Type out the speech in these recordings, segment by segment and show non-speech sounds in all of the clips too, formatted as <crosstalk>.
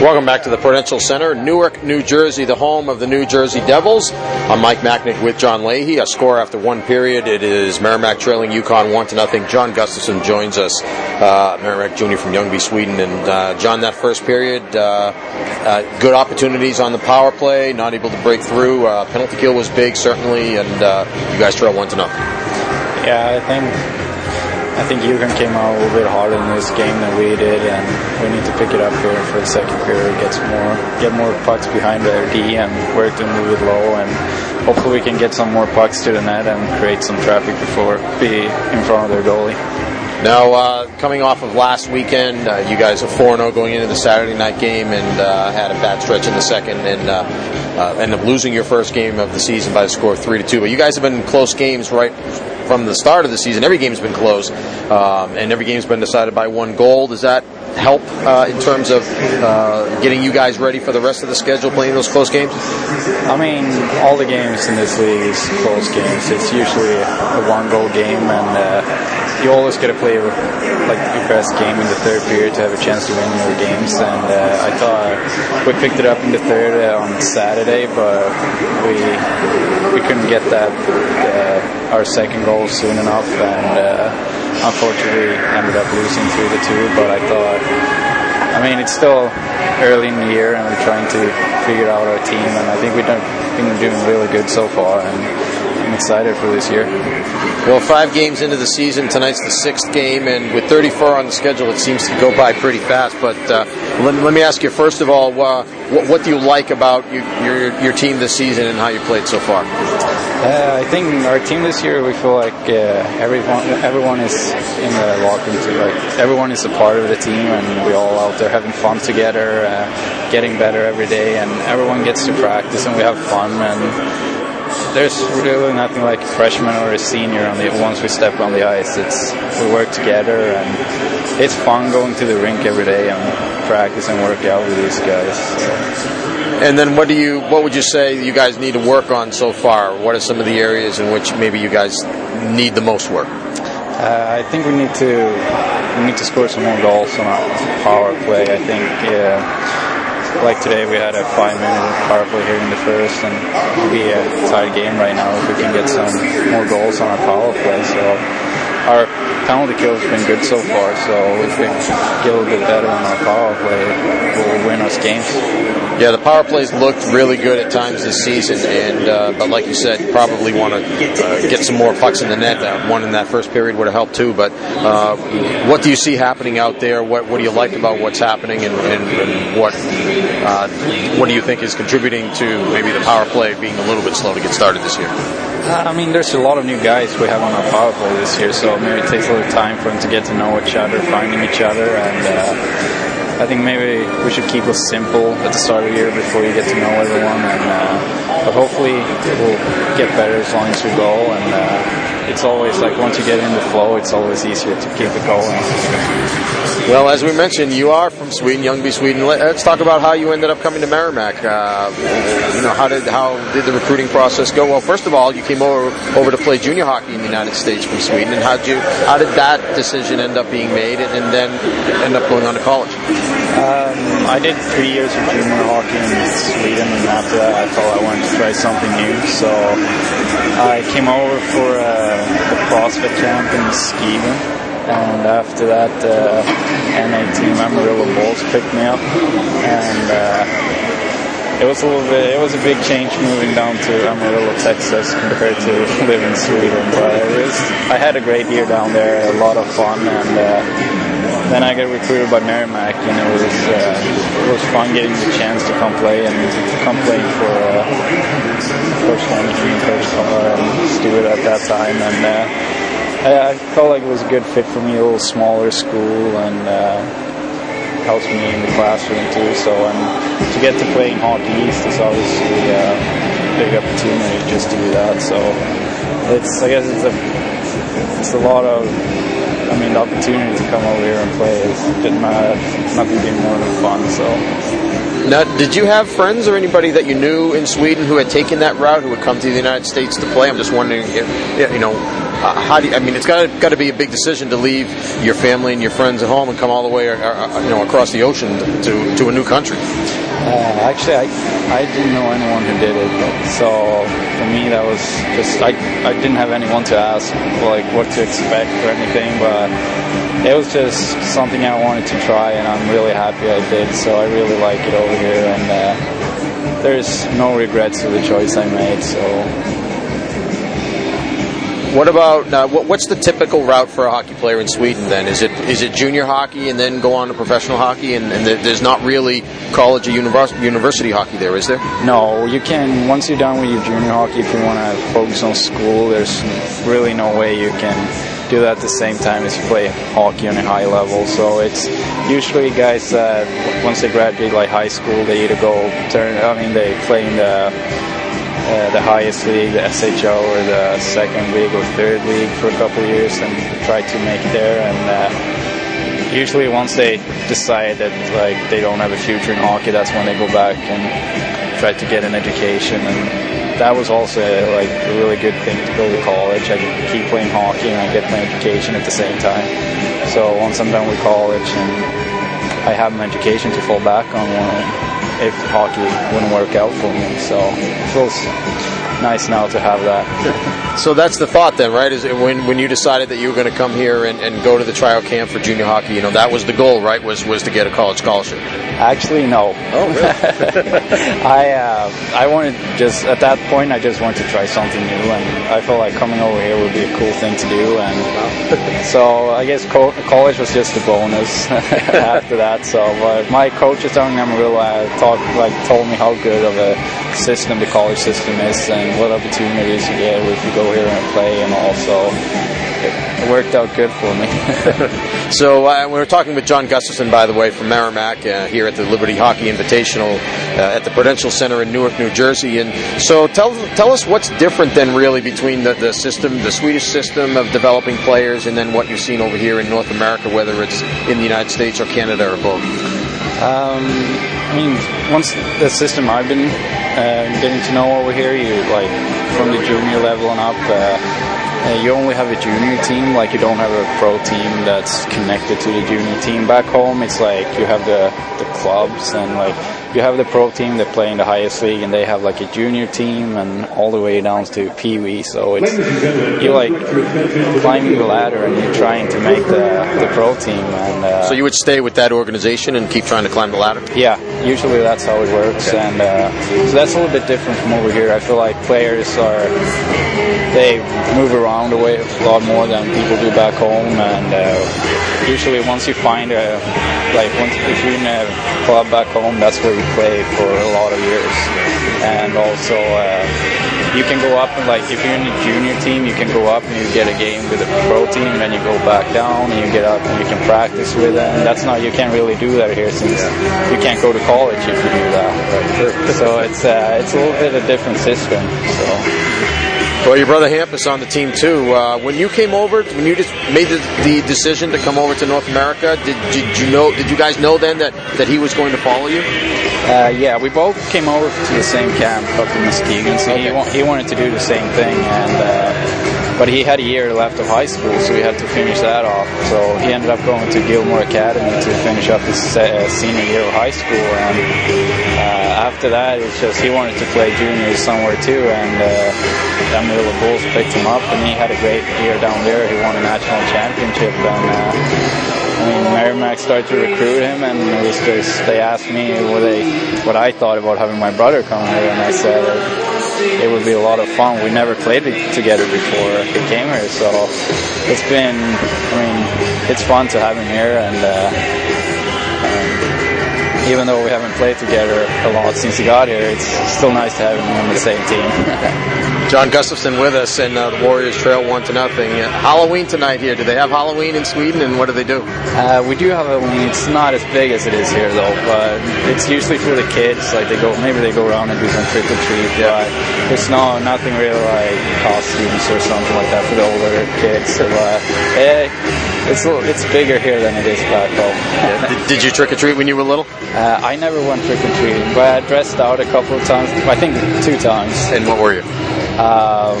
Welcome back to the Prudential Center, Newark, New Jersey, the home of the New Jersey Devils. I'm Mike Macknick with John Leahy. A score after one period. It is Merrimack trailing UConn one to nothing. John Gustafson joins us, uh, Merrimack Junior from Ljungby, Sweden. And uh, John, that first period, uh, uh good opportunities on the power play, not able to break through. Uh, penalty kill was big, certainly, and uh, you guys trail one to nothing. Yeah, I think I think UConn came out a little bit harder in this game than we did, and we need to pick it up here for the second period. Get more, get more pucks behind their D, and work to move it low, and hopefully we can get some more pucks to the net and create some traffic before be in front of their goalie. Now, uh, coming off of last weekend, uh, you guys are 4 0 going into the Saturday night game and uh, had a bad stretch in the second and uh, uh, ended up losing your first game of the season by the score of 3 to 2. But you guys have been close games right from the start of the season. Every game's been close, um, and every game's been decided by one goal. Does that help uh, in terms of uh, getting you guys ready for the rest of the schedule, playing those close games? I mean, all the games in this league is close games. It's usually a one-goal game, and uh, you always got to play like your best game in the third period to have a chance to win your games. And uh, I thought we picked it up in the third uh, on Saturday, but we we couldn't get that uh, our second goal soon enough, and unfortunately ended up losing three to two. But I thought, I mean, it's still early in the year, and we're trying to figure out our team, and I think we've been doing really good so far, and I'm excited for this year. Well, five games into the season, tonight's the sixth game, and with 34 on the schedule, it seems to go by pretty fast. But uh, let, let, me ask you first of all, uh, what, what, do you like about you, your your team this season and how you played so far? Uh, I think our team this year, we feel like uh, everyone everyone is in the locker room. Like everyone is a part of the team, and we're all out there having fun together, uh, getting better every day, and everyone gets to practice, and we have fun and there's really nothing like a freshman or a senior on the once we step on the ice. It's we work together and it's fun going to the rink every day and practice and work out with these guys. And then, what do you? What would you say you guys need to work on so far? What are some of the areas in which maybe you guys need the most work? Uh, I think we need to we need to score some more goals on our power play. I think. Uh, like today, we had a five-minute power play here in the first, and it'll be a tight game right now if we can get some more goals on our power play. So penalty kill has been good so far. So if we get a little bit better on our power play, we'll win us games. Yeah, the power plays looked really good at times this season, and uh, but like you said, you probably want to uh, get some more pucks in the net. Uh, one in that first period would have helped too. But uh, what do you see happening out there? What what do you like about what's happening, and, and, and what uh, what do you think is contributing to maybe the power play being a little bit slow to get started this year? Uh, I mean, there's a lot of new guys we have on our power play this year, so maybe it takes time for them to get to know each other, finding each other, and I think maybe we should keep it simple at the start of the year before you get to know everyone. And uh, but hopefully we'll get better as long as we go. And uh, it's always like once you get in the flow, it's always easier to keep it going. Well, as we mentioned, you are from Sweden, Ljungby, Sweden. Let's talk about how you ended up coming to Merrimack. Uh, you know, how did how did the recruiting process go? Well, first of all, you came over over to play junior hockey in the United States from Sweden, and how did you how did that decision end up being made, and, then end up going on to college? Um, I did three years of junior hockey in Sweden, and after that, I thought I wanted to try something new. So I came over for uh, a CrossFit camp in Skiven, and after that, uh, NA team Amarillo Bulls picked me up, and uh, it was a little bit. It was a big change moving down to Amarillo, Texas, compared to <laughs> living in Sweden. But it was. I had a great year down there, a lot of fun, and uh, then I got recruited by Merrimack, and it was uh, it was fun getting the chance to come play and come play for uh, Coach Henry and Coach and Stewart at that time, and uh, I, I, felt like it was a good fit for me. A little smaller school and uh, helps me in the classroom too. So and to get to play in Hockey East is obviously uh, a big opportunity just to do that. So it's I guess it's a it's a lot of I mean, the opportunity to come over here and play is didn't matter. Nothing being more than fun. So. Now, did you have friends or anybody that you knew in Sweden who had taken that route, who would come to the United States to play? I'm just wondering if, you know, uh, how do you, I mean, it's got got to be a big decision to leave your family and your friends at home and come all the way, uh, uh, you know, across the ocean to to a new country. Uh, actually, I, I didn't know anyone who did it, so for me that was just I, I didn't have anyone to ask like what to expect or anything, but it was just something I wanted to try, and I'm really happy I did. So I really like it over here, and uh, there's no regrets to the choice I made. So what about uh, what, what's the typical route for a hockey player in Sweden? Then is it is it junior hockey and then go on to professional hockey, and, and there's not really college or university, university hockey there, is there? No, you can once you're done with your junior hockey. If you want to focus on school, there's really no way you can do that at the same time as you play hockey on a high level. So it's usually guys that once they graduate like high school, they either go turn. I mean, they play in the uh, the highest league, the SHL or the second league or third league for a couple years and try to make it there. And uh, usually, once they decide that like they don't have a future in hockey, that's when they go back and try to get an education. And that was also like a really good thing to go to college. I could keep playing hockey and I get my education at the same time. So once I'm done with college and I have my education to fall back on if hockey wouldn't work out for me. So it feels nice now to have that. So that's the thought then, right? Is when when you decided that you were going to come here and, and go to the tryout camp for junior hockey, you know, that was the goal, right? Was was to get a college scholarship. Actually, no. Oh, really? <laughs> I uh, I wanted just at that point I just wanted to try something new, and I felt like coming over here would be a cool thing to do, and so I guess co- college was just a bonus <laughs> after that. So, but my coaches down in Amarillo uh, talked like told me how good of a system the college system is, and what opportunities you get if you go here and play, and also it worked out good for me. <laughs> so uh, we were talking with John Gustafson, by the way, from Merrimack uh, here at the Liberty Hockey Invitational uh, at the Prudential Center in Newark, New Jersey. And so tell tell us what's different then really between the, the system, the Swedish system of developing players, and then what you've seen over here in North America, whether it's in the United States or Canada or both. Um, I mean, once the system I've been uh, getting to know over here, you like from the junior level and up. Uh, uh, you only have a junior team, like you don't have a pro team that's connected to the junior team. Back home, it's like you have the the clubs and like you have the pro team that play in the highest league, and they have like a junior team and all the way down to Pee Wee. So it's you're like climbing the ladder and you're trying to make the the pro team. And uh, so you would stay with that organization and keep trying to climb the ladder. Yeah, usually that's how it works, okay. and uh, so that's a little bit different from over here. I feel like players are they move around a, way, a lot more than people do back home, and uh, usually once you find a like once if you're in a club back home, that's where you play for a lot of years, and also. Uh, you can go up and like if you're in the junior team, you can go up and you get a game with a pro team, and then you go back down and you get up and you can practice with them. That's not you can't really do that here since you can't go to college if you do that. so it's uh, it's a little bit of a different system. So. Well, your brother Hampus on the team too. Uh, when you came over, when you just made the, the, decision to come over to North America, did, did you know? Did you guys know then that, that he was going to follow you? Uh, yeah, we both came over to the same camp up in Muskegon, so okay. he, he wanted to do the same thing, and uh, but he had a year left of high school, so he had to finish that off. So he ended up going to Gilmour Academy to finish up his uh, senior year of high school, and uh, after that, it's just he wanted to play juniors somewhere too, and uh, Amarillo Bulls picked him up, and he had a great year down there. He won a national championship, and uh, I mean, Merrimack started to recruit him, and it was just they asked me what they what I thought about having my brother come here, and I said it would be a lot of fun. We never played together before he came here, so it's been I mean it's fun to have him here, and. Uh, um, even though we haven't played together a lot since he got here, it's still nice to have him on the same team. <laughs> John Gustafson with us, and uh, the Warriors trail one to nothing. Uh, Halloween tonight here. Do they have Halloween in Sweden, and what do they do? Uh, we do have Halloween. It's not as big as it is here, though. But it's usually for the kids. Like they go, maybe they go around and do some trick or treat. Yeah. But it's no nothing really like costumes or something like that for the older kids. So, uh, it's it's bigger here than it is back home. Yeah. Did, did, you trick or treat when you were little? Uh, I never went trick or treating, but I dressed out a couple of times. I think two times. And what were you? Um,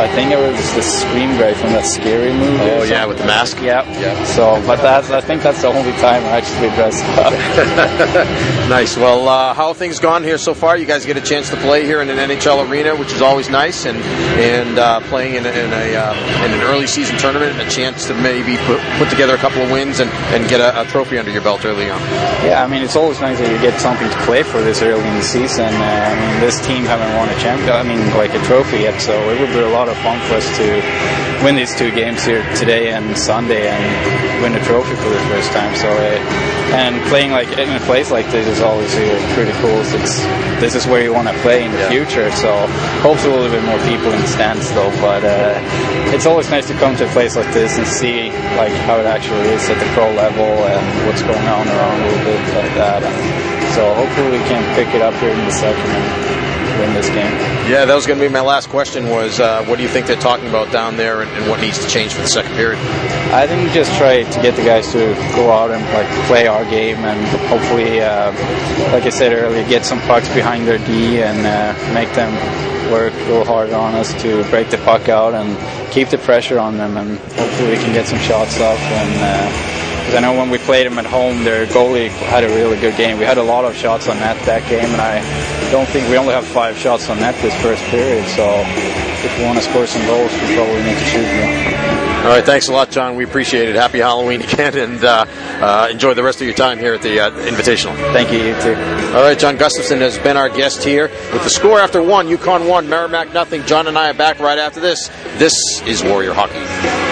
I think it was the Scream guy from that scary movie. Oh yeah, with the mask. Yeah. Yeah. So, but that's I think that's the only time I actually dressed up. <laughs> nice. Well, uh, how have things gone here so far? You guys get a chance to play here in an NHL arena, which is always nice, and and uh, playing in, a, in, a, uh, in an early season tournament, a chance to maybe put, put together a couple of wins and, and get a, a, trophy under your belt early on. Yeah, I mean it's always nice that you get something to play for this early in the season. Uh, I mean this team haven't won a champion, I mean like a trophy yet, so it would be a lot of fun for us to win these two games here today and Sunday and win a trophy for the first time. So uh, and playing like in a place like this is always pretty cool. It's this is where you want to play in the yeah. future. So hopefully a little bit more people in the stands though. But uh, it's always nice to come to a place like this and see like how it actually is at the pro level and what's going on around a little bit like that. And so hopefully we can pick it up here in the second win this game. Yeah, that was going to be my last question. Was uh, what do you think they're talking about down there, and, and, what needs to change for the second period? I think we just try to get the guys to go out and like play our game, and hopefully, uh, like I said earlier, get some pucks behind their D and uh, make them work real hard on us to break the puck out and keep the pressure on them, and hopefully we can get some shots up. And because I know when we played them at home, their goalie had a really good game. We had a lot of shots on net that game, and I don't think we only have five shots on net this first period. So if we want to score some goals, we probably need to shoot more. All right, thanks a lot, John. We appreciate it. Happy Halloween <laughs> again, and uh, uh, enjoy the rest of your time here at the uh, Invitational. Thank you, you too. All right, John Gustafsson has been our guest here with the score after one, UConn one, Merrimack nothing. John and I are back right after this. This is Warrior Hockey.